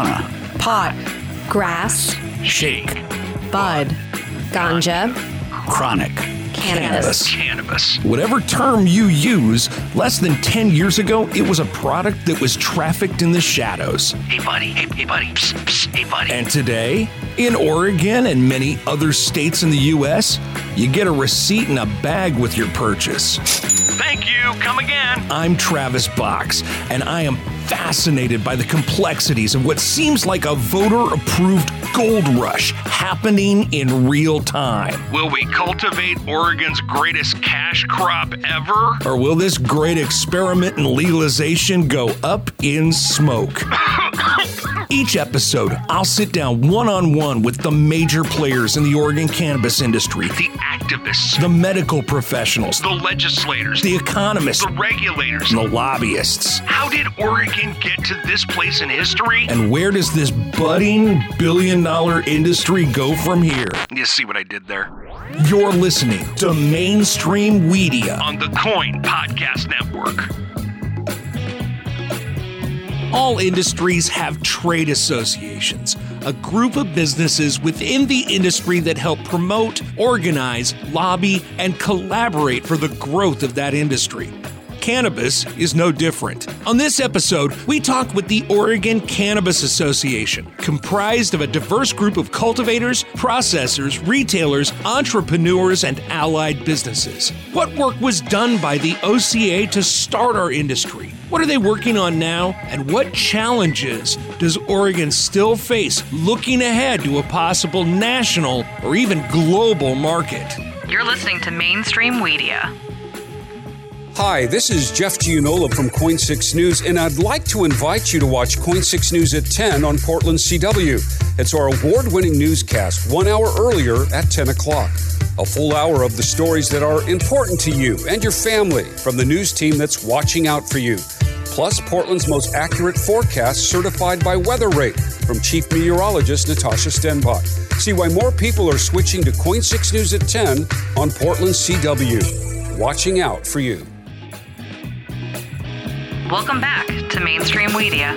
marijuana, pot, grass, shake, bud, ganja, chronic, cannabis. Cannabis. Whatever term you use, less than 10 years ago, it was a product that was trafficked in the shadows. Hey, buddy. Hey, hey buddy. Psst, psst, hey, buddy. And today, in Oregon and many other states in the U.S., you get a receipt and a bag with your purchase. Thank you. Come again. I'm Travis Box, and I am fascinated by the complexities of what seems like a voter approved gold rush happening in real time. Will we cultivate Oregon's greatest cash crop ever? Or will this great experiment in legalization go up in smoke? Each episode, I'll sit down one on one with the major players in the Oregon cannabis industry, The activists, the medical professionals, the legislators, the economists, the regulators. and the lobbyists. How did Oregon get to this place in history? And where does this budding billion dollar industry go from here? You see what I did there? You're listening to Mainstream Media. On the KOIN Podcast Network. All industries have trade associations, a group of businesses within the industry that help promote, organize, lobby, and collaborate for the growth of that industry. Cannabis is no different. On this episode, we talk with the Oregon Cannabis Association, comprised of a diverse group of cultivators, processors, retailers, entrepreneurs, and allied businesses. What work was done by the OCA to start our industry? What are they working on now? And what challenges does Oregon still face looking ahead to a possible national or even global market? You're listening to Mainstream Media. Hi, this is Jeff Gianola from KOIN 6 News, and I'd like to invite you to watch KOIN 6 News at 10 on Portland CW. It's our award winning newscast, one hour earlier at 10 o'clock. A full hour of the stories that are important to you and your family from the news team that's watching out for you. Plus, Portland's most accurate forecast certified by Weather Rate from Chief Meteorologist Natasha Stenbock. See why more people are switching to KOIN 6 News at 10 on Portland CW. Watching out for you. Welcome back to Mainstream Media.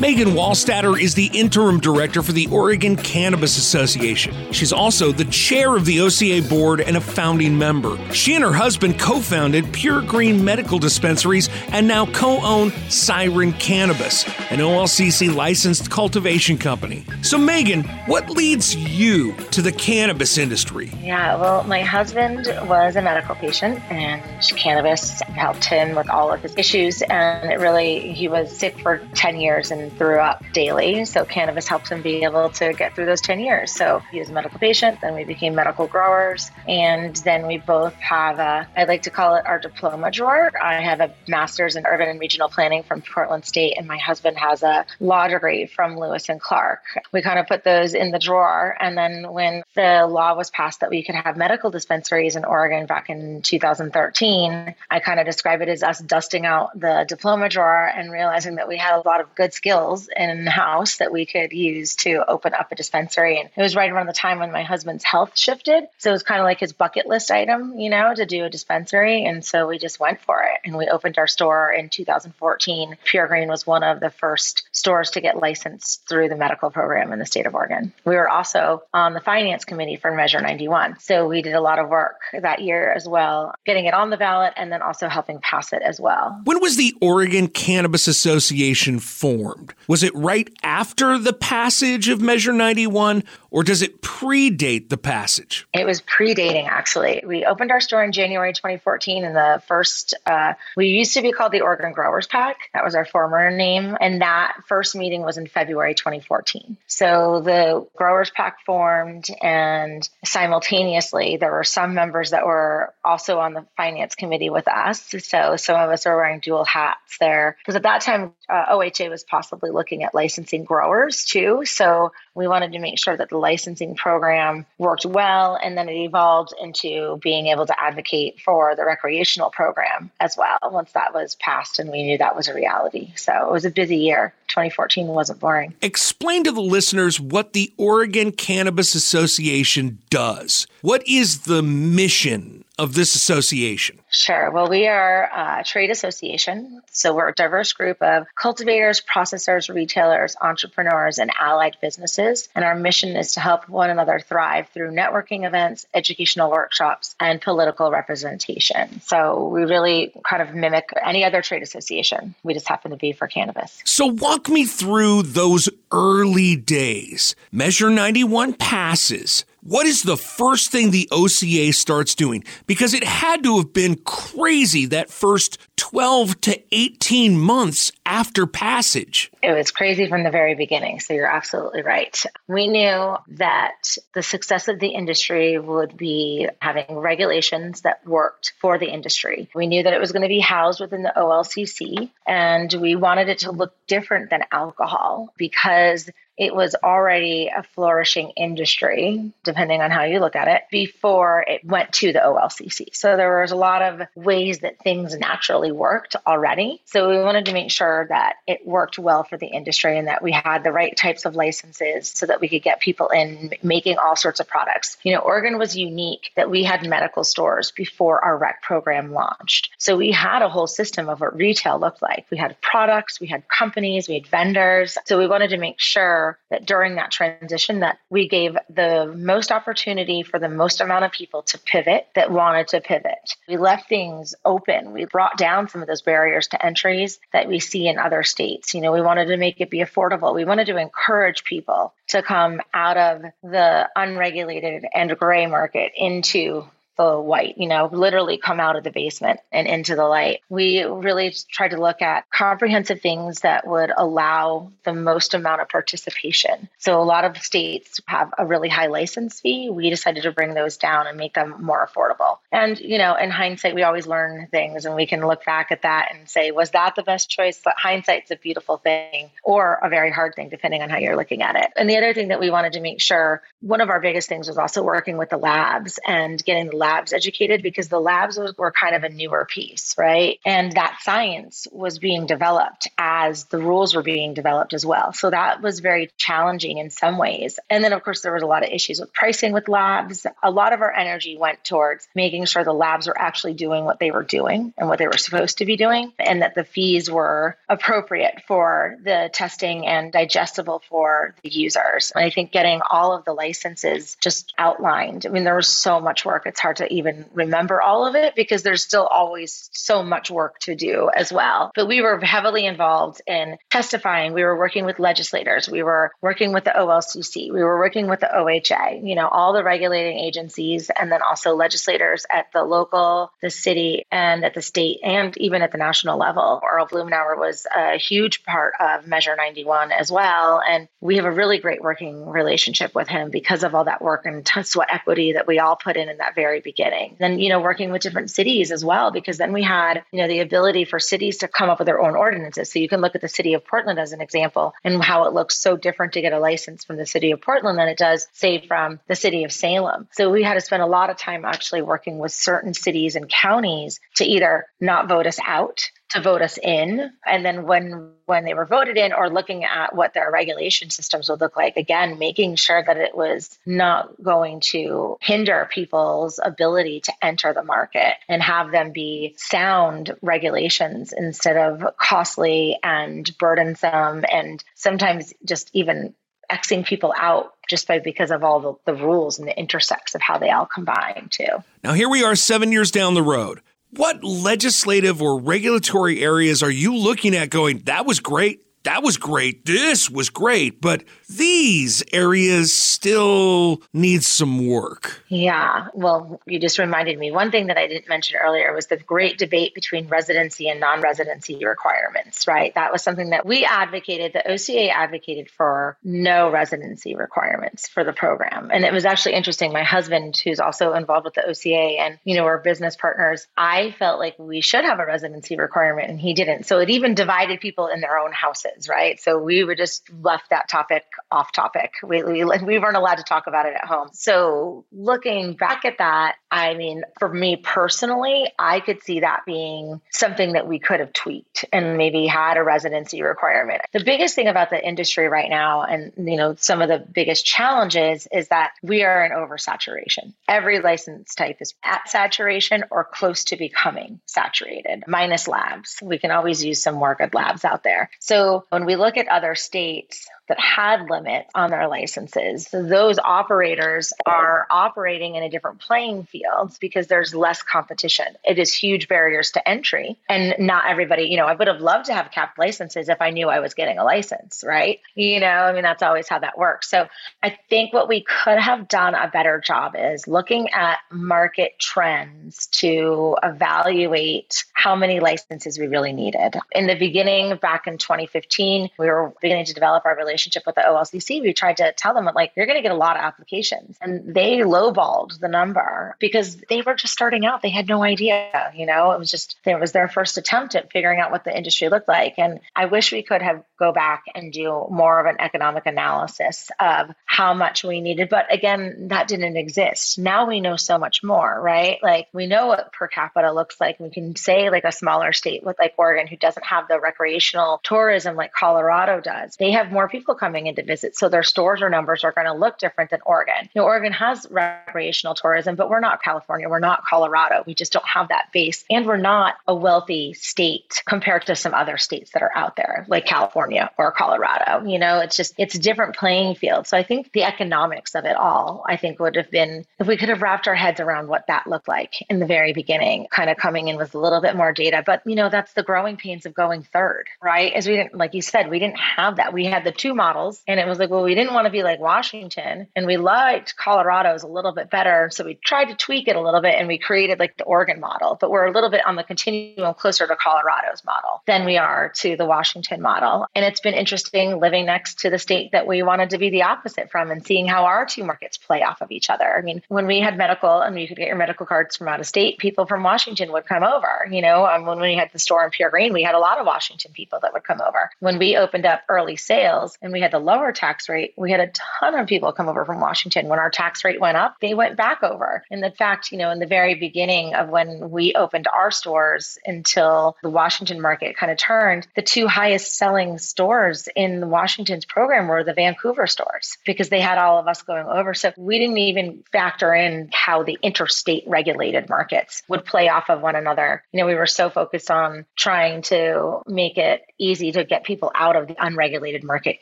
Megan Wallstatter is the interim director for the Oregon Cannabis Association. She's also the chair of the OCA board and a founding member. She and her husband co founded Pure Green Medical Dispensaries and now co own Siren Cannabis, an OLCC licensed cultivation company. So, Megan, what leads you to the cannabis industry? Yeah, well, my husband was a medical patient, and cannabis helped him with all of his issues. And it really, he was sick for 10 years and threw up daily. So, cannabis helped him be able to get through those 10 years. So, he was a medical patient, then we became medical growers. And then we both have a, I like to call it our diploma drawer. I have a master's in urban and regional planning from Portland State, and my husband has a law degree from Lewis and Clark. We kind of put those in the drawer. And then when the law was passed that we could have medical dispensaries in Oregon back in 2013, I kind of describe it as us dusting out the diploma drawer and realizing that we had a lot of good skills in house that we could use to open up a dispensary. And it was right around the time when my husband's health shifted. So it was kind of like his bucket list item, you know, to do a dispensary. And so we just went for it and we opened our store in 2014. Pure Green was one of the first stores to get licensed through the medical program in the state of Oregon. We were also on the finance committee for Measure 91. So we did a lot of work that year as well, getting it on the ballot and then also helping pass it as well. When was the Oregon Cannabis Association formed? Was it right after the passage of Measure 91, or does it predate the passage? It was predating, actually. We opened our store in January 2014, and the first, uh, we used to be called the Oregon Growers Pack. That was our former name. And that first meeting was in February 2014. So the Growers Pack formed, and simultaneously, there were some members that were also on the finance committee with us. So some of us are wearing dual hats there. Because at that time, uh, OHA was possibly looking at licensing growers too. So we wanted to make sure that the licensing program worked well. And then it evolved into being able to advocate for the recreational program as well once that was passed and we knew that was a reality. So it was a busy year. 2014 wasn't boring. Explain to the listeners what the Oregon Cannabis Association does. What is the mission of this association? Sure. Well, we are a trade association. So we're a diverse group of cultivators, processors, retailers, entrepreneurs, and allied businesses. And our mission is to help one another thrive through networking events, educational workshops, and political representation. So we really kind of mimic any other trade association. We just happen to be for cannabis. So walk me through those early days. Measure 91 passes. What is the first thing the OCA starts doing? Because it had to have been crazy that first 12 to 18 months after passage. It was crazy from the very beginning. So you're absolutely right. We knew that the success of the industry would be having regulations that worked for the industry. We knew that it was going to be housed within the OLCC, and we wanted it to look different than alcohol because it was already a flourishing industry, depending on how you look at it, before it went to the OLCC. So there was a lot of ways that things naturally worked already. So we wanted to make sure that it worked well for the industry and that we had the right types of licenses so that we could get people in making all sorts of products. You know, Oregon was unique that we had medical stores before our rec program launched. So we had a whole system of what retail looked like. We had products, we had companies, we had vendors. So we wanted to make sure that during that transition that we gave the most opportunity for the most amount of people to pivot that wanted to pivot. We left things open. We brought down some of those barriers to entries that we see in other states. You know, we wanted to make it be affordable. We wanted to encourage people to come out of the unregulated and gray market into the white, you know, literally come out of the basement and into the light. We really tried to look at comprehensive things that would allow the most amount of participation. So a lot of states have a really high license fee. We decided to bring those down and make them more affordable. And, you know, in hindsight, we always learn things and we can look back at that and say, was that the best choice? But hindsight's a beautiful thing or a very hard thing, depending on how you're looking at it. And the other thing that we wanted to make sure, one of our biggest things was also working with the labs and getting the labs educated because the labs was, were kind of a newer piece, right? And that science was being developed as the rules were being developed as well. So that was very challenging in some ways. And then, of course, there was a lot of issues with pricing with labs. A lot of our energy went towards making sure the labs were actually doing what they were doing and what they were supposed to be doing, and that the fees were appropriate for the testing and digestible for the users. And I think getting all of the licenses just outlined, I mean, there was so much work. It's hard to even remember all of it because there's still always so much work to do as well. But we were heavily involved in testifying. We were working with legislators. We were working with the OLCC. We were working with the OHA, you know, all the regulating agencies, and then also legislators at the local, the city, and at the state, and even at the national level. Earl Blumenauer was a huge part of Measure 91 as well. And we have a really great working relationship with him because of all that work and sweat equity that we all put in in that very beginning. Then, you know, working with different cities as well, because then we had, you know, the ability for cities to come up with their own ordinances. So you can look at the city of Portland as an example and how it looks so different to get a license from the city of Portland than it does, say, from the city of Salem. So we had to spend a lot of time actually working with certain cities and counties to either not vote us out to vote us in and then when when they were voted in or looking at what their regulation systems would look like again making sure that it was not going to hinder people's ability to enter the market and have them be sound regulations instead of costly and burdensome and sometimes just even Xing people out just by because of all the, the rules and the intersects of how they all combine too. Now here we are seven years down the road. What legislative or regulatory areas are you looking at going, that was great? That was great. This was great. But these areas still need some work. Yeah. Well, you just reminded me. One thing that I didn't mention earlier was the great debate between residency and non residency requirements, right? That was something that we advocated. The OCA advocated for no residency requirements for the program. And it was actually interesting. My husband, who's also involved with the OCA and, you know, we're business partners, I felt like we should have a residency requirement and he didn't. So it even divided people in their own houses is, right? So we were just left that topic off topic. We, we, we weren't allowed to talk about it at home. So looking back at that, I mean, for me personally, I could see that being something that we could have tweaked and maybe had a residency requirement. The biggest thing about the industry right now, and you know, some of the biggest challenges is that we are in oversaturation. Every license type is at saturation or close to becoming saturated, minus labs. We can always use some more good labs out there. So when we look at other states, that had limits on their licenses. So those operators are operating in a different playing field because there's less competition. It is huge barriers to entry. And not everybody, you know, I would have loved to have capped licenses if I knew I was getting a license, right? You know, I mean, that's always how that works. So I think what we could have done a better job is looking at market trends to evaluate how many licenses we really needed. In the beginning, back in 2015, we were beginning to develop our relationship relationship with the OLCC, we tried to tell them like you're going to get a lot of applications, and they lowballed the number because they were just starting out. They had no idea, you know. It was just it was their first attempt at figuring out what the industry looked like, and I wish we could have go back and do more of an economic analysis of how much we needed. But again, that didn't exist. Now we know so much more, right? Like we know what per capita looks like. We can say like a smaller state with like Oregon who doesn't have the recreational tourism like Colorado does. They have more people people coming in to visit. So their stores or numbers are going to look different than Oregon. You know, Oregon has recreational tourism, but we're not California. We're not Colorado. We just don't have that base. And we're not a wealthy state compared to some other states that are out there, like California or Colorado. You know, it's just, it's a different playing field. So I think the economics of it all, I think would have been, if we could have wrapped our heads around what that looked like in the very beginning, kind of coming in with a little bit more data. But, you know, that's the growing pains of going third, right? As we didn't, like you said, we didn't have that. We had the two models. And it was like, well, we didn't want to be like Washington. And we liked Colorado's a little bit better. So we tried to tweak it a little bit and we created like the Oregon model, but we're a little bit on the continuum closer to Colorado's model than we are to the Washington model. And it's been interesting living next to the state that we wanted to be the opposite from and seeing how our two markets play off of each other. I mean, when we had medical and you could get your medical cards from out of state, people from Washington would come over. You know, um, when we had the store in Pure Green, we had a lot of Washington people that would come over. When we opened up early sales and we had the lower tax rate, we had a ton of people come over from Washington. When our tax rate went up, they went back over. And in fact, you know, in the very beginning of when we opened our stores until the Washington market kind of turned, the two highest selling stores in Washington's program were the Vancouver stores because they had all of us going over. So we didn't even factor in how the interstate regulated markets would play off of one another. You know, we were so focused on trying to make it easy to get people out of the unregulated market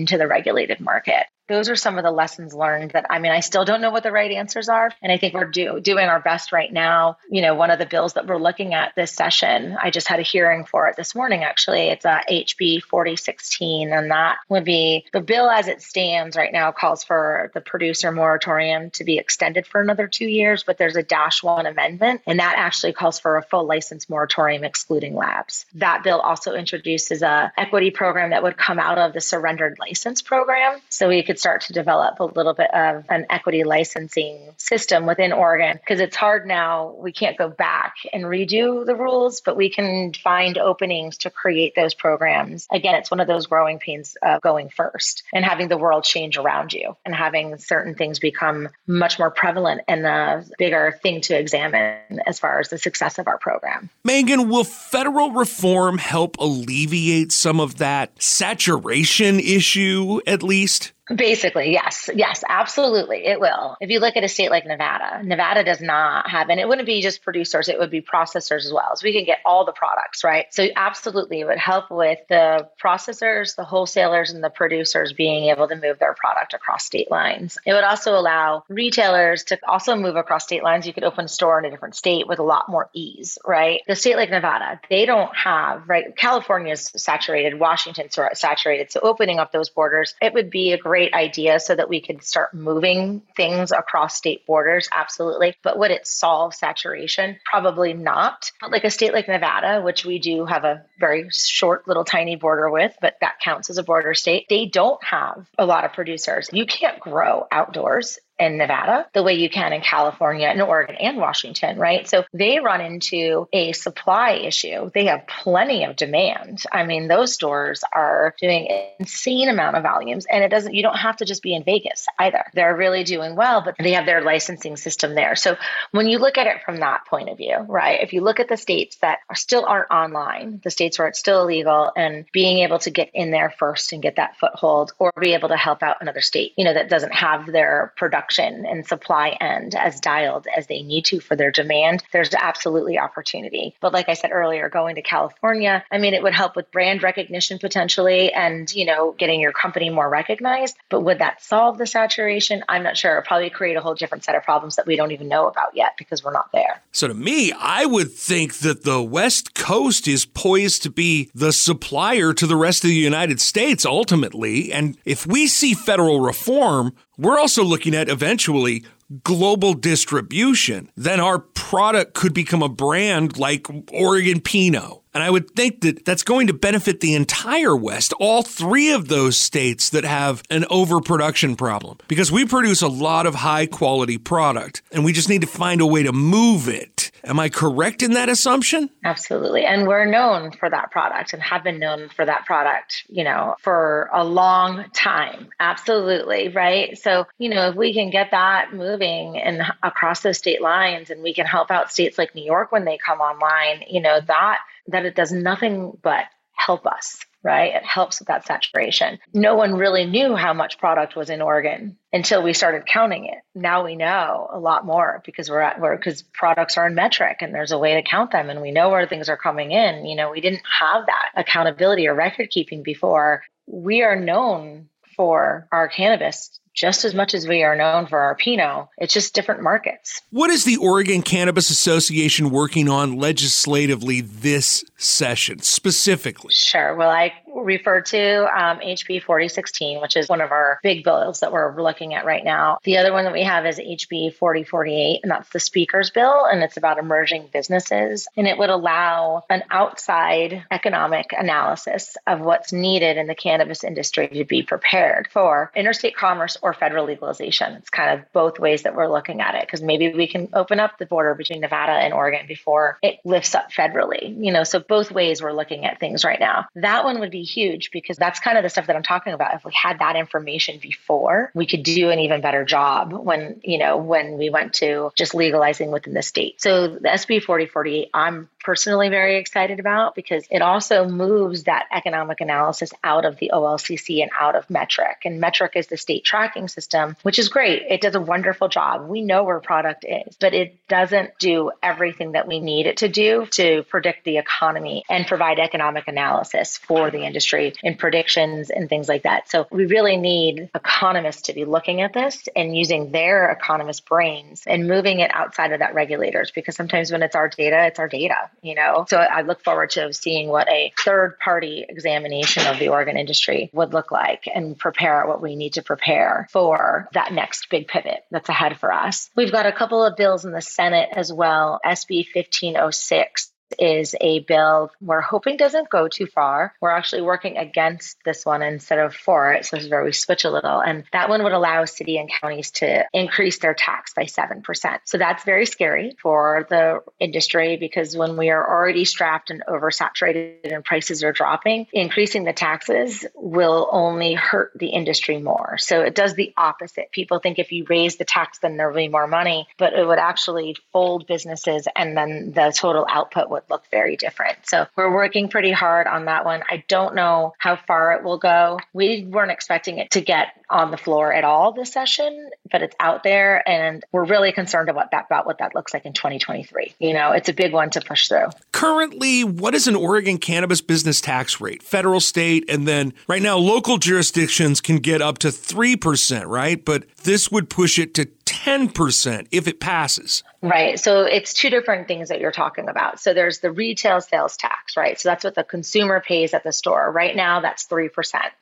into the regulated market those are some of the lessons learned that I mean, I still don't know what the right answers are. And I think we're do, doing our best right now. You know, one of the bills that we're looking at this session, I just had a hearing for it this morning, actually. It's uh, a HB 4016. And that would be the bill as it stands right now calls for the producer moratorium to be extended for another two years, but there's a dash one amendment. And that actually calls for a full license moratorium excluding labs. That bill also introduces a equity program that would come out of the surrendered license program. So we could start to develop a little bit of an equity licensing system within Oregon because it's hard now. We can't go back and redo the rules, but we can find openings to create those programs. Again, it's one of those growing pains of going first and having the world change around you and having certain things become much more prevalent and a bigger thing to examine as far as the success of our program. Megan, will federal reform help alleviate some of that saturation issue at least? Basically, yes. Yes, absolutely. It will. If you look at a state like Nevada, Nevada does not have, and it wouldn't be just producers, it would be processors as well. So we can get all the products, right? So absolutely, it would help with the processors, the wholesalers, and the producers being able to move their product across state lines. It would also allow retailers to also move across state lines. You could open a store in a different state with a lot more ease, right? The state like Nevada, they don't have, right? California is saturated, Washington's saturated. So opening up those borders, it would be a great great idea so that we could start moving things across state borders, absolutely. But would it solve saturation? Probably not. But like a state like Nevada, which we do have a very short little tiny border with, but that counts as a border state, they don't have a lot of producers. You can't grow outdoors in Nevada the way you can in California and Oregon and Washington, right? So they run into a supply issue. They have plenty of demand. I mean, those stores are doing insane amount of volumes and it doesn't you don't have to just be in Vegas either. They're really doing well, but they have their licensing system there. So when you look at it from that point of view, right? If you look at the states that are still aren't online, the states where it's still illegal and being able to get in there first and get that foothold or be able to help out another state, you know, that doesn't have their production and supply end as dialed as they need to for their demand, there's absolutely opportunity. But like I said earlier, going to California, I mean, it would help with brand recognition potentially and, you know, getting your company more recognized. But would that solve the saturation? I'm not sure. It'll probably create a whole different set of problems that we don't even know about yet because we're not there. So to me, I would think that the West Coast is poised to be the supplier to the rest of the United States ultimately. And if we see federal reform, we're also looking at eventually global distribution. Then our product could become a brand like Oregon Pinot and I would think that that's going to benefit the entire West, all three of those states that have an overproduction problem, because we produce a lot of high quality product and we just need to find a way to move it. Am I correct in that assumption? Absolutely. And we're known for that product and have been known for that product, you know, for a long time. Absolutely. Right. So, you know, if we can get that moving and across those state lines and we can help out states like New York when they come online, you know, that that it does nothing but help us, right? It helps with that saturation. No one really knew how much product was in Oregon until we started counting it. Now we know a lot more because we're at where because products are in Metrc and there's a way to count them and we know where things are coming in. You know, we didn't have that accountability or record keeping before. We are known for our cannabis just as much as we are known for our Pinot. It's just different markets. What is the Oregon Cannabis Association working on legislatively this session specifically? Sure. Well, I refer to um, HB 4016, which is one of our big bills that we're looking at right now. The other one that we have is HB 4048, and that's the Speaker's Bill, and it's about emerging businesses. And it would allow an outside economic analysis of what's needed in the cannabis industry to be prepared for interstate commerce or federal legalization. It's kind of both ways that we're looking at it because maybe we can open up the border between Nevada and Oregon before it lifts up federally. You know, so both ways we're looking at things right now. That one would be huge because that's kind of the stuff that I'm talking about. If we had that information before, we could do an even better job when, you know, when we went to just legalizing within the state. So the SB 4048, I'm personally very excited about because it also moves that economic analysis out of the OLCC and out of Metrc. And Metrc is the state tracking system, which is great. It does a wonderful job. We know where product is, but it doesn't do everything that we need it to do to predict the economy and provide economic analysis for the industry and predictions and things like that. So we really need economists to be looking at this and using their economist brains and moving it outside of that regulators because sometimes when it's our data, it's our data you know? So I look forward to seeing what a third party examination of the Oregon industry would look like and prepare what we need to prepare for that next big pivot that's ahead for us. We've got a couple of bills in the Senate as well. SB 1506 is a bill we're hoping doesn't go too far. We're actually working against this one instead of for it. So this is where we switch a little. And that one would allow city and counties to increase their tax by 7%. So that's very scary for the industry because when we are already strapped and oversaturated and prices are dropping, increasing the taxes will only hurt the industry more. So it does the opposite. People think if you raise the tax, then there will be more money, but it would actually fold businesses and then the total output would would look very different. So we're working pretty hard on that one. I don't know how far it will go. We weren't expecting it to get on the floor at all this session, but it's out there and we're really concerned about that about what that looks like in 2023. You know, it's a big one to push through. Currently, what is an Oregon cannabis business tax rate? Federal, state, and then right now local jurisdictions can get up to 3%, right? But this would push it to 10% if it passes. Right. So it's two different things that you're talking about. So there's the retail sales tax, right? So that's what the consumer pays at the store. Right now, that's 3%.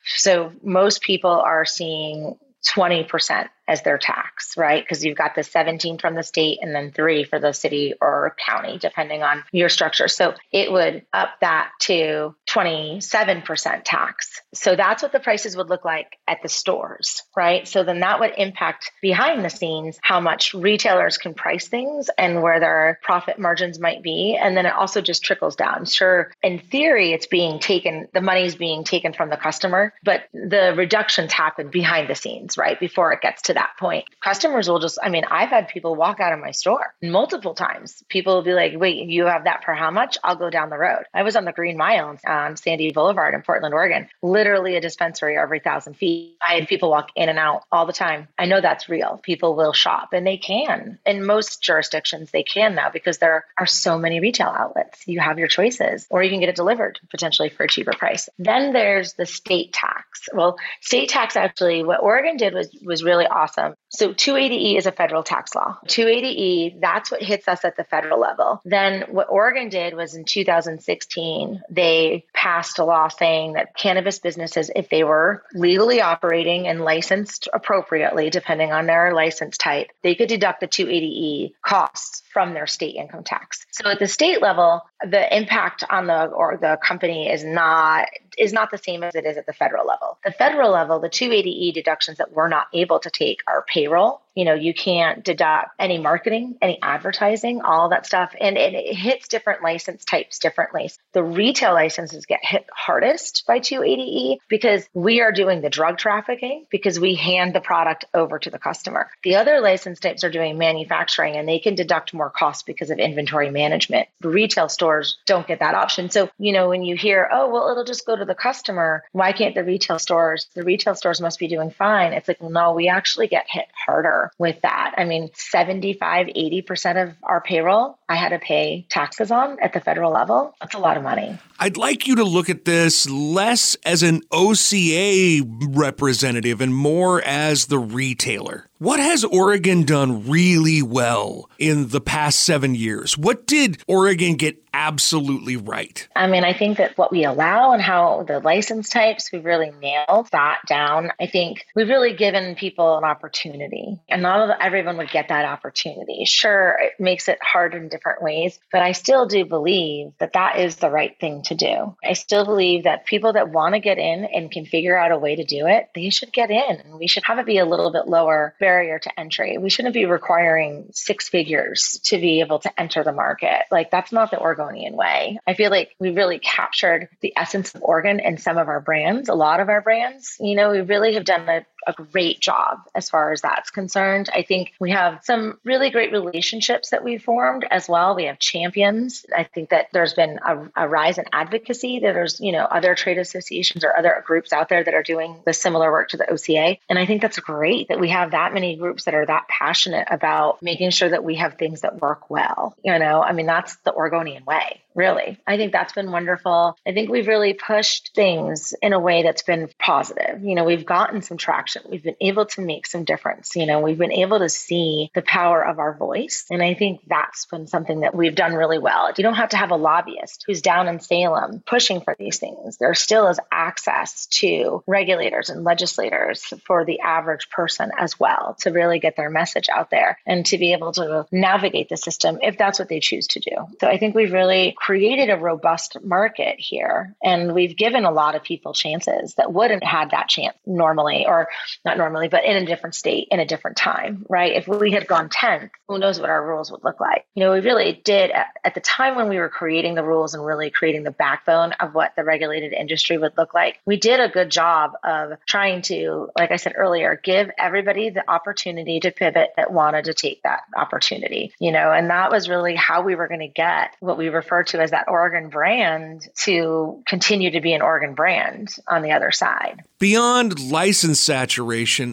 So most people are seeing 20% as their tax, right? Because you've got the 17 from the state and then three for the city or county, depending on your structure. So it would up that to 27% tax. So that's what the prices would look like at the stores, right? So then that would impact behind the scenes how much retailers can price things and where their profit margins might be. And then it also just trickles down. Sure, in theory, it's being taken, the money is being taken from the customer, but the reductions happen behind the scenes, right? Before it gets to that point. Customers will just, I mean, I've had people walk out of my store multiple times. People will be like, wait, you have that for how much? I'll go down the road. I was on the Green Mile on Sandy Boulevard in Portland, Oregon, literally a dispensary every thousand feet. I had people walk in and out all the time. I know that's real. People will shop and they can. In most jurisdictions, they can now because there are so many retail outlets. You have your choices, or you can get it delivered potentially for a cheaper price. Then there's the state tax. Well, state tax actually, what Oregon did was was really awesome. So 280E is a federal tax law. 280E, that's what hits us at the federal level. Then what Oregon did was in 2016, they passed a law saying that cannabis businesses, if they were legally operating and licensed appropriately, depending on their license type, they could deduct the 280E costs from their state income tax. So at the state level, the impact on the or the company is not is not the same as it is at the federal level. The federal level, the 280E deductions that we're not able to take are payroll. You know, you can't deduct any marketing, any advertising, all that stuff. And it, it hits different license types differently. The retail licenses get hit hardest by 280E because we are doing the drug trafficking because we hand the product over to the customer. The other license types are doing manufacturing and they can deduct more costs because of inventory management. The retail stores don't get that option. So, you know, when you hear, oh, well, it'll just go to the customer, why can't the retail stores? The retail stores must be doing fine. It's like, well, no, we actually get hit harder with that. I mean, 75, 80% of our payroll, I had to pay taxes on at the federal level. That's a lot of money. I'd like you to look at this less as an OCA representative and more as the retailer. What has Oregon done really well in the past seven years? What did Oregon get absolutely right? I mean, I think that what we allow and how the license types, we've really nailed that down. I think we've really given people an opportunity, and not everyone would get that opportunity. Sure, it makes it hard in different ways, but I still do believe that that is the right thing to do. I still believe that people that want to get in and can figure out a way to do it, they should get in, we should have it be a little bit lower barrier to entry. We shouldn't be requiring six figures to be able to enter the market. Like that's not the Oregonian way. I feel like we really captured the essence of Oregon in some of our brands, a lot of our brands. You know, we really have done a a great job as far as that's concerned. I think we have some really great relationships that we've formed as well. We have champions. I think that there's been a, a rise in advocacy. That there's, you know, other trade associations or other groups out there that are doing the similar work to the OCA. And I think that's great that we have that many groups that are that passionate about making sure that we have things that work well. You know, I mean, that's the Oregonian way really. I think that's been wonderful. I think we've really pushed things in a way that's been positive. You know, we've gotten some traction. We've been able to make some difference. You know, we've been able to see the power of our voice. And I think that's been something that we've done really well. You don't have to have a lobbyist who's down in Salem pushing for these things. There still is access to regulators and legislators for the average person as well to really get their message out there and to be able to navigate the system if that's what they choose to do. So I think we've really created a robust market here and we've given a lot of people chances that wouldn't have had that chance normally or not normally but in a different state in a different time right? If we had gone 10th who knows what our rules would look like? You know we really did at, at the time when we were creating the rules and really creating the backbone of what the regulated industry would look like we did a good job of trying to like i said earlier give everybody the opportunity to pivot that wanted to take that opportunity you know? And that was really how we were going to get what we refer to as that Oregon brand to continue to be an Oregon brand on the other side. Beyond license saturation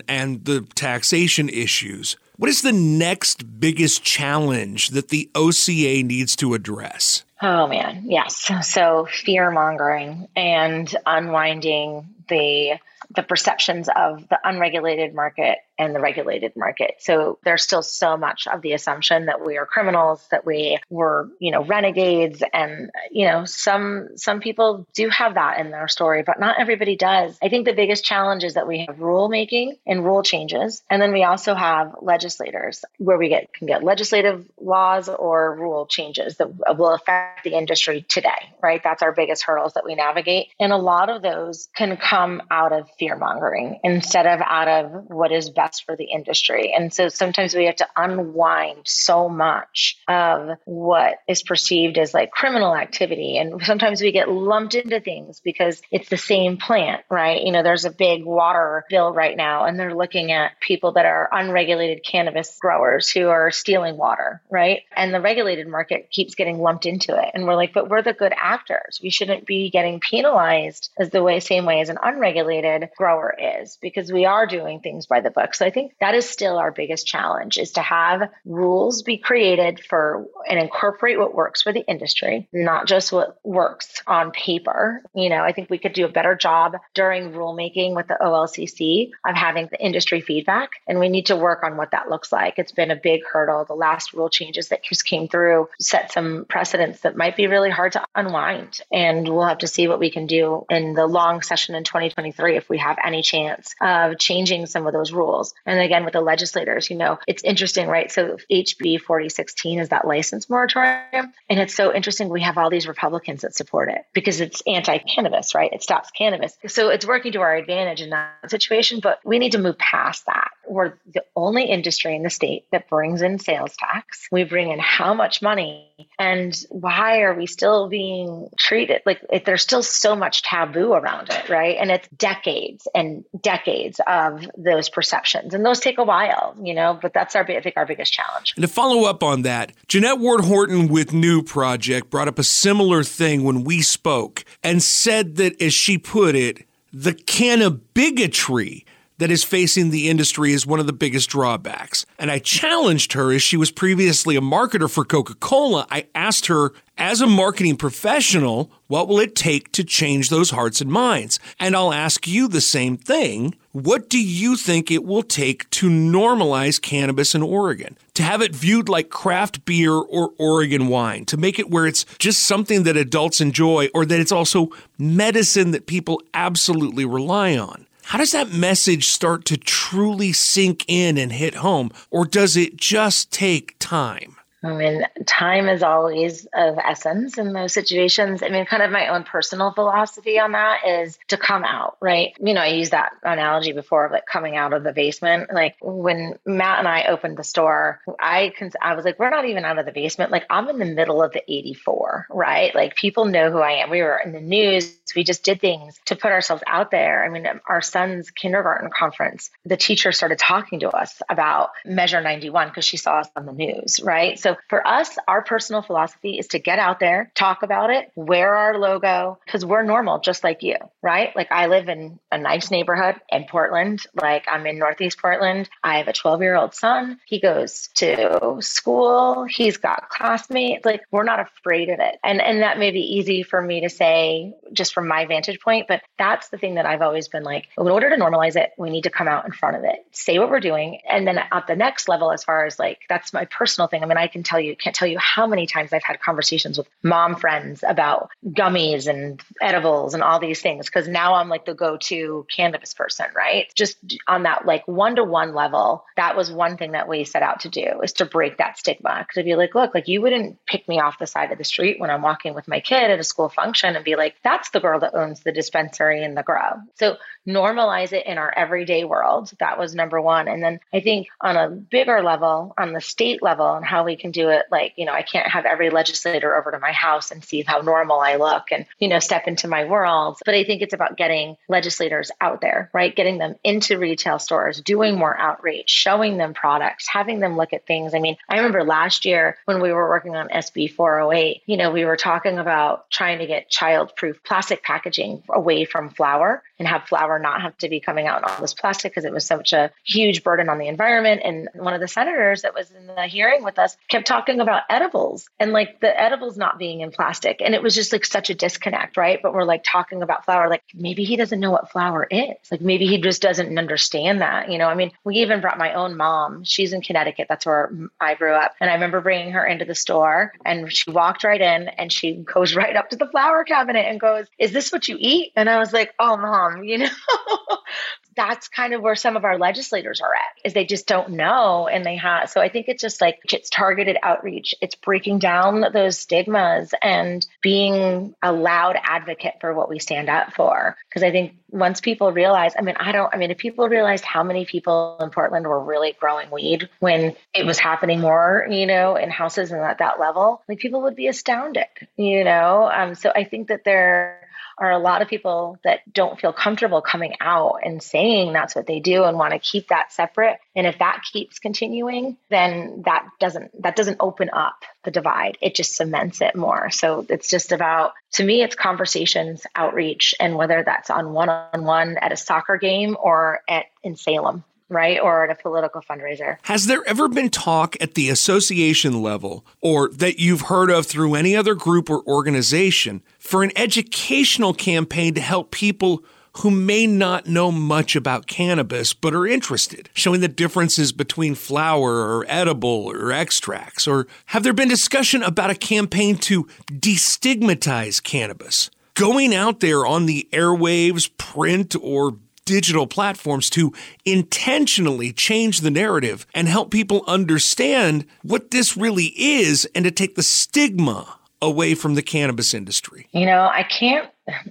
and the taxation issues, what is the next biggest challenge that the OCA needs to address? Oh man, yes. So fear mongering and unwinding the the perceptions of the unregulated market and the regulated market. So there's still so much of the assumption that we are criminals, that we were, you know, renegades and you know, some some people do have that in their story, but not everybody does. I think the biggest challenge is that we have rulemaking and rule changes, and then we also have legislators where we get can get legislative laws or rule changes that will affect the industry today, right? That's our biggest hurdles that we navigate. And a lot of those can come out of fear mongering instead of out of what is best for the industry. And so sometimes we have to unwind so much of what is perceived as like criminal activity. And sometimes we get lumped into things because it's the same plant, right? You know, there's a big water bill right now, and they're looking at people that are unregulated cannabis growers who are stealing water, right? And the regulated market keeps getting lumped into it. And we're like, but we're the good actors. We shouldn't be getting penalized as the way, same way as an unregulated grower is, because we are doing things by the book. So I think that is still our biggest challenge is to have rules be created for and incorporate what works for the industry, not just what works on paper. You know, I think we could do a better job during rulemaking with the OLCC of having the industry feedback. And we need to work on what that looks like. It's been a big hurdle. The last rule changes that just came through set some precedents that might be really hard to unwind. And we'll have to see what we can do in the long session in 2023 if we have any chance of changing some of those rules. And again, with the legislators, you know, it's interesting, right? So HB 4016 is that license moratorium. And it's so interesting. We have all these Republicans that support it because it's anti cannabis, right? It stops cannabis. So it's working to our advantage in that situation, but we need to move past that. We're the only industry in the state that brings in sales tax. We bring in how much money and why are we still being treated like there's still so much taboo around it, right? And it's decades and decades of those perceptions. And those take a while, you know, but that's our I think our biggest challenge. And to follow up on that, Jeanette Ward Horton with New Project brought up a similar thing when we spoke and said that as she put it, the can of bigotry that is facing the industry is one of the biggest drawbacks. And I challenged her as she was previously a marketer for Coca Cola. I asked her, as a marketing professional, what will it take to change those hearts and minds? And I'll ask you the same thing. What do you think it will take to normalize cannabis in Oregon? To have it viewed like craft beer or Oregon wine, to make it where it's just something that adults enjoy or that it's also medicine that people absolutely rely on? How does that message start to truly sink in and hit home? Or does it just take time? I mean, time is always of essence in those situations. I mean, kind of my own personal philosophy on that is to come out, right? You know, I used that analogy before of like coming out of the basement. Like when Matt and I opened the store, I can, I was like, we're not even out of the basement. Like I'm in the middle of the 84, right? Like people know who I am. We were in the news. We just did things to put ourselves out there. I mean, our son's kindergarten conference, the teacher started talking to us about Measure 91 because she saw us on the news, right? So for us, our personal philosophy is to get out there, talk about it, wear our logo, because we're normal, just like you, right? Like I live in a nice neighborhood in Portland. Like I'm in Northeast Portland. I have a 12 year old son. He goes to school. He's got classmates. Like we're not afraid of it. And and that may be easy for me to say just from my vantage point, but that's the thing that I've always been like, in order to normalize it, we need to come out in front of it, say what we're doing. And then at the next level, as far as like that's my personal thing. I mean, I can tell you, can't tell you how many times I've had conversations with mom friends about gummies and edibles and all these things because now I'm like the go-to cannabis person, right? Just on that like one-to-one level, that was one thing that we set out to do is to break that stigma. Because to be like, look, like you wouldn't pick me off the side of the street when I'm walking with my kid at a school function and be like, that's the girl that owns the dispensary and the grow. So normalize it in our everyday world. That was number one. And then I think on a bigger level, on the state level, and how we can do it, like, you know, I can't have every legislator over to my house and see how normal I look and, you know, step into my world. But I think it's about getting legislators out there, right? Getting them into retail stores, doing more outreach, showing them products, having them look at things. I mean, I remember last year when we were working on SB 408, you know, we were talking about trying to get child proof plastic packaging away from flour and have flour not have to be coming out in all this plastic because it was such a huge burden on the environment. And one of the senators that was in the hearing with us kept talking about edibles and like the edibles not being in plastic. And it was just like such a disconnect, right? But we're like talking about flower, like maybe he doesn't know what flower is. Like maybe he just doesn't understand that. You know, I mean, we even brought my own mom. She's in Connecticut. That's where I grew up. And I remember bringing her into the store and she walked right in and she goes right up to the flower cabinet and goes, Is this what you eat? And I was like, Oh, mom, you know, that's kind of where some of our legislators are at is they just don't know and they have so i think it's just like it's targeted outreach. It's breaking down those stigmas and being a loud advocate for what we stand up for. Because i think once people realize i mean i don't i mean if people realized how many people in portland were really growing weed when it was happening more you know in houses and at that level like people would be astounded you know? Um, so i think that they're are a lot of people that don't feel comfortable coming out and saying that's what they do and want to keep that separate. And if that keeps continuing then that doesn't that doesn't open up the divide. It just cements it more. So it's just about to me it's conversations outreach and whether that's on one-on-one at a soccer game or at in salem right? Or at a political fundraiser. Has there ever been talk at the association level or that you've heard of through any other group or organization for an educational campaign to help people who may not know much about cannabis but are interested, showing the differences between flower or edible or extracts? Or have there been discussion about a campaign to destigmatize cannabis? Going out there on the airwaves, print, or digital platforms to intentionally change the narrative and help people understand what this really is and to take the stigma away from the cannabis industry? You know, I can't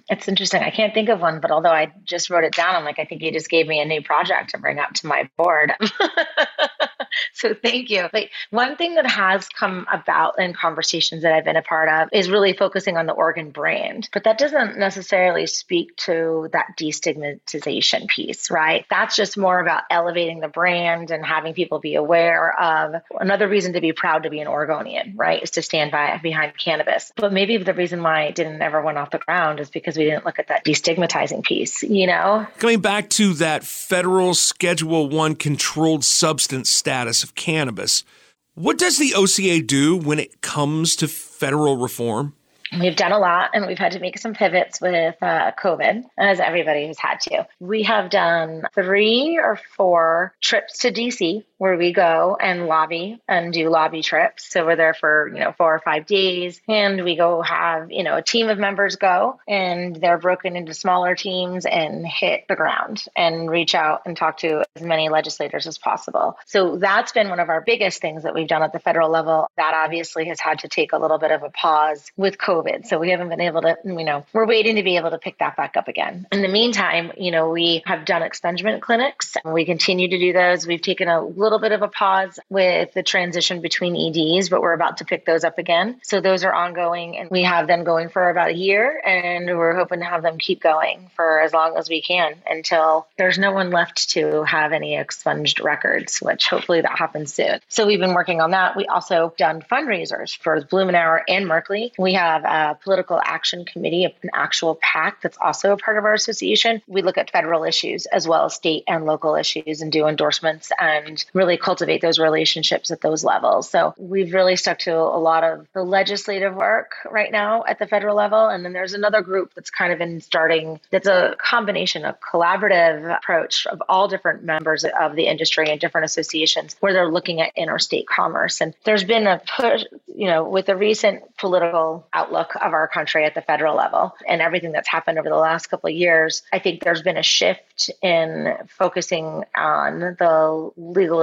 it's interesting. I can't think of one, but although I just wrote it down, I'm like, I think you just gave me a new project to bring up to my board. so thank you. One thing that has come about in conversations that I've been a part of is really focusing on the Oregon brand, but that doesn't necessarily speak to that destigmatization piece, right? That's just more about elevating the brand and having people be aware of another reason to be proud to be an Oregonian, right? Is to stand by behind cannabis. But maybe the reason why it didn't ever went off the ground is because we didn't look at that destigmatizing piece, you know? Coming back to that federal Schedule 1 controlled substance status of cannabis, what does the OCA do when it comes to federal reform? We've done a lot and we've had to make some pivots with uh, COVID, as everybody has had to. We have done three or four trips to DC where we go and lobby and do lobby trips. So we're there for, you know, four or five days and we go have, you know, a team of members go and they're broken into smaller teams and hit the ground and reach out and talk to as many legislators as possible. So that's been one of our biggest things that we've done at the federal level. That obviously has had to take a little bit of a pause with COVID. So we haven't been able to, you know, we're waiting to be able to pick that back up again. In the meantime, you know, we have done expungement clinics. We continue to do those. We've taken a little bit of a pause with the transition between EDs, but we're about to pick those up again. So those are ongoing and we have them going for about a year and we're hoping to have them keep going for as long as we can until there's no one left to have any expunged records, which hopefully that happens soon. So we've been working on that. We also done fundraisers for Blumenauer and Merkley. We have a political action committee, an actual PAC that's also a part of our association. We look at federal issues as well as state and local issues and do endorsements and really cultivate those relationships at those levels. So we've really stuck to a lot of the legislative work right now at the federal level. And then there's another group that's kind of in starting, that's a combination of collaborative approach of all different members of the industry and different associations where they're looking at interstate commerce. And there's been a push, you know, with the recent political outlook of our country at the federal level and everything that's happened over the last couple of years, I think there's been a shift in focusing on the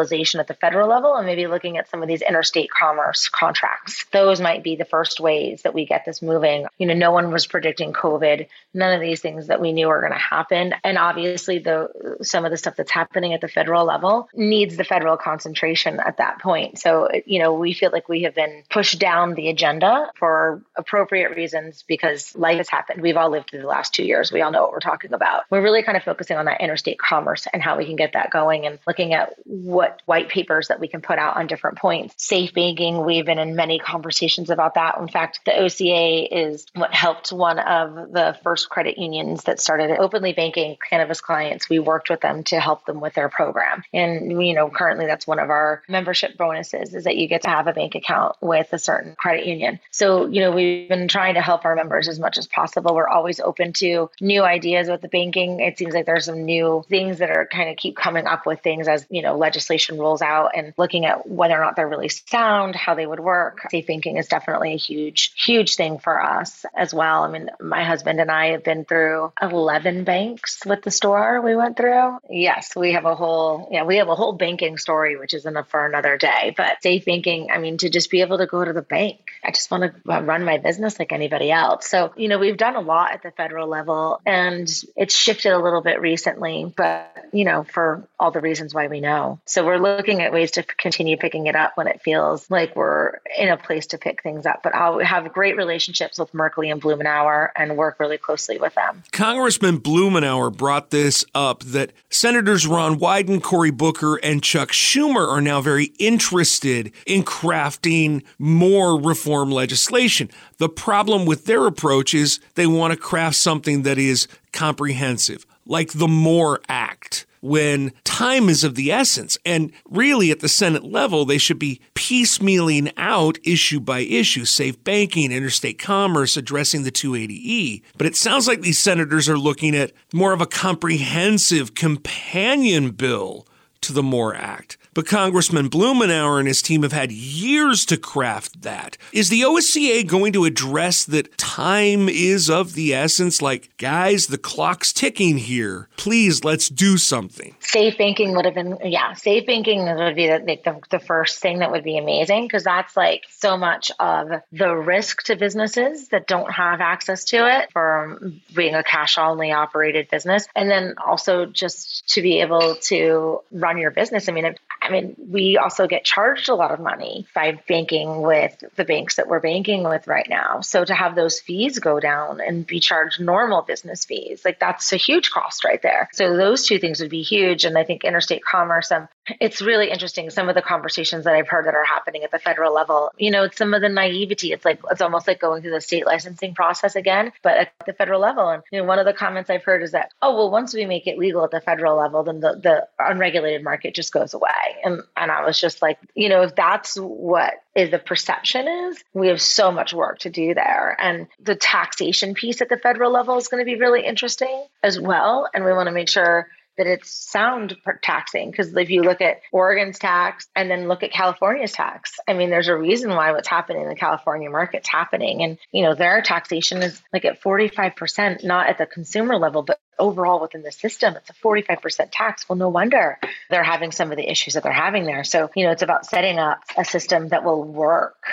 legalization at the federal level and maybe looking at some of these interstate commerce contracts. Those might be the first ways that we get this moving. You know, no one was predicting COVID. None of these things that we knew were going to happen. And obviously the some of the stuff that's happening at the federal level needs the federal concentration at that point. So, you know, we feel like we have been pushed down the agenda for appropriate reasons because life has happened. We've all lived through the last 2 years. We all know what we're talking about. We're really kind of focusing on that interstate commerce and how we can get that going and looking at what what white papers that we can put out on different points. Safe banking, we've been in many conversations about that. In fact, the OCA is what helped one of the first credit unions that started openly banking cannabis clients. We worked with them to help them with their program. And, you know, currently that's one of our membership bonuses is that you get to have a bank account with a certain credit union. So, you know, we've been trying to help our members as much as possible. We're always open to new ideas with the banking. It seems like there's some new things that are kind of keep coming up with things as, you know, legislation rolls out and looking at whether or not they're really sound, how they would work. Safe banking is definitely a huge, huge thing for us as well. I mean, my husband and I have been through 11 banks with the store we went through. Yes, we have a whole, yeah, we have a whole banking story, which is enough for another day. But safe banking, I mean, to just be able to go to the bank, I just want to run my business like anybody else. So, you know, we've done a lot at the federal level and it's shifted a little bit recently, but, you know, for all the reasons why we know. So we're looking at ways to continue picking it up when it feels like we're in a place to pick things up. But I'll have great relationships with Merkley and Blumenauer and work really closely with them. Congressman Blumenauer brought this up that Senators Ron Wyden, Cory Booker, and Chuck Schumer are now very interested in crafting more reform legislation. The problem with their approach is they want to craft something that is comprehensive, like the MORE Act when time is of the essence. And really, at the Senate level, they should be piecemealing out issue by issue, safe banking, interstate commerce, addressing the 280E. But it sounds like these senators are looking at more of a comprehensive companion bill to the MORE Act. But Congressman Blumenauer and his team have had years to craft that. Is the OSCA going to address that time is of the essence? Like, guys, the clock's ticking here. Please, let's do something. Safe banking would have been, yeah, safe banking would be the, the, the first thing that would be amazing because that's like so much of the risk to businesses that don't have access to it for being a cash only operated business. And then also just to be able to run your business. I mean, I mean, we also get charged a lot of money by banking with the banks that we're banking with right now. So to have those fees go down and be charged normal business fees, like that's a huge cost right there. So those two things would be huge. And I think interstate commerce, um, it's really interesting. Some of the conversations that I've heard that are happening at the federal level, you know, it's some of the naivety. It's like, it's almost like going through the state licensing process again, but at the federal level. And, you know, one of the comments I've heard is that, oh, well, once we make it legal at the federal level, then the, the unregulated market just goes away. And, and I was just like, you know, if that's what is the perception is, we have so much work to do there. And the taxation piece at the federal level is going to be really interesting as well. And we want to make sure that it's sound taxing because if you look at Oregon's tax and then look at California's tax, I mean, there's a reason why what's happening in the California market's happening. And, you know, their taxation is like at 45%, not at the consumer level, but overall within the system, it's a 45% tax. Well, no wonder they're having some of the issues that they're having there. So, you know, it's about setting up a system that will work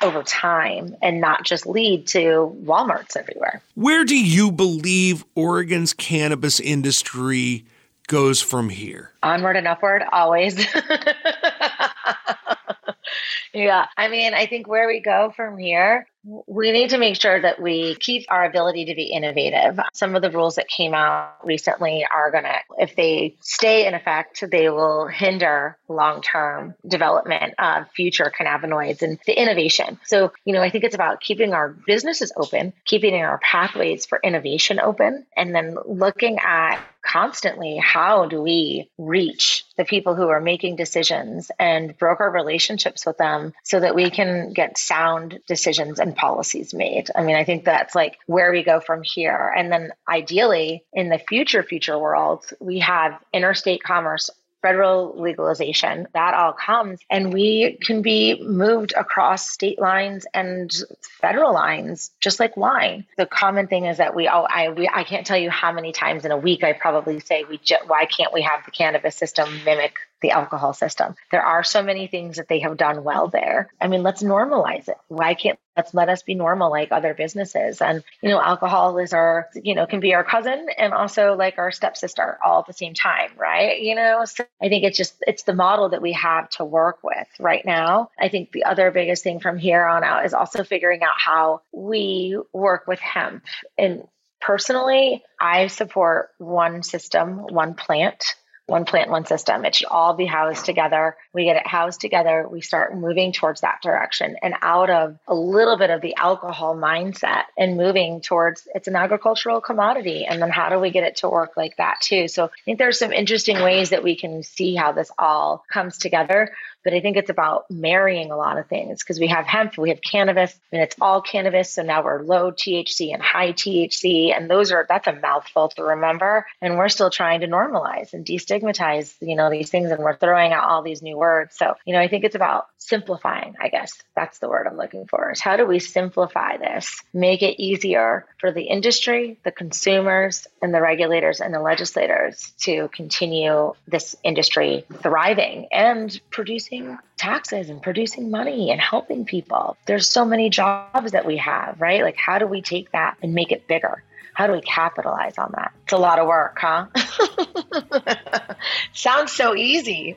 over time and not just lead to Walmarts everywhere. Where do you believe Oregon's cannabis industry goes from here? Onward and upward, always. yeah. I mean, I think where we go from here we need to make sure that we keep our ability to be innovative. Some of the rules that came out recently are going to, if they stay in effect, they will hinder long term development of future cannabinoids and the innovation. So, you know, I think it's about keeping our businesses open, keeping our pathways for innovation open, and then looking at constantly how do we reach the people who are making decisions and broker relationships with them so that we can get sound decisions and policies made. I mean, I think that's like where we go from here. And then ideally, in the future, future world, we have interstate commerce federal legalization, that all comes, and we can be moved across state lines and federal lines, just like wine. The common thing is that we all, I, we, I can't tell you how many times in a week I probably say, we, why can't we have the cannabis system mimic the alcohol system. There are so many things that they have done well there. I mean, let's normalize it. Why can't let's let us be normal like other businesses? And you know, alcohol is our, you know, can be our cousin and also like our stepsister all at the same time, right? You know, so I think it's just it's the model that we have to work with right now. I think the other biggest thing from here on out is also figuring out how we work with hemp and personally, I support one system, one plant one plant, one system. It should all be housed together. We get it housed together. We start moving towards that direction and out of a little bit of the alcohol mindset and moving towards it's an agricultural commodity. And then how do we get it to work like that too? So I think there's some interesting ways that we can see how this all comes together. But I think it's about marrying a lot of things because we have hemp, we have cannabis, and it's all cannabis. So now we're low THC and high THC. And those are, that's a mouthful to remember. And we're still trying to normalize and destigmatize, you know, these things. And we're throwing out all these new words. So, you know, I think it's about simplifying, I guess that's the word I'm looking for is how do we simplify this, make it easier for the industry, the consumers, and the regulators and the legislators to continue this industry thriving and producing taxes and producing money and helping people. There's so many jobs that we have, right? Like, how do we take that and make it bigger? How do we capitalize on that? It's a lot of work, huh? Sounds so easy.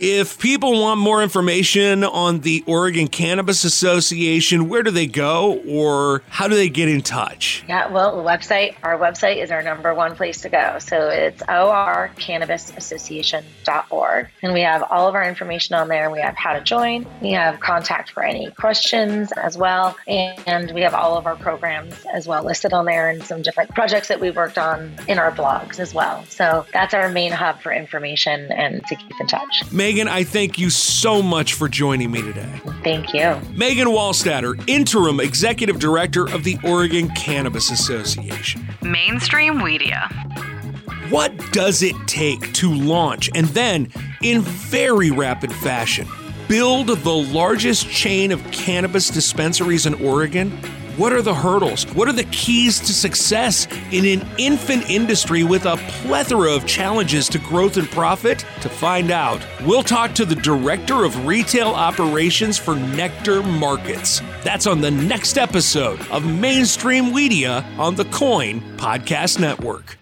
if people want more information on the Oregon Cannabis Association, where do they go or how do they get in touch? Yeah, well, the website, our website is our number one place to go. So it's orcannabisassociation.org. And we have all of our information on there. We have how to join, we have contact for any questions as well. And we have all of our programs as well listed on there and some different projects that we've worked on in our blogs as well. So that's our main hub for information and to keep in touch. Megan, I thank you so much for joining me today. Thank you. Megan Wallstatter, Interim Executive Director of the Oregon Cannabis Association. Mainstream Media. What does it take to launch and then, in very rapid fashion, build the largest chain of cannabis dispensaries in Oregon? What are the hurdles? What are the keys to success in an infant industry with a plethora of challenges to growth and profit? To find out, we'll talk to the Director of Retail Operations for Nectar Markets. That's on the next episode of Mainstream Media on the KOIN Podcast Network.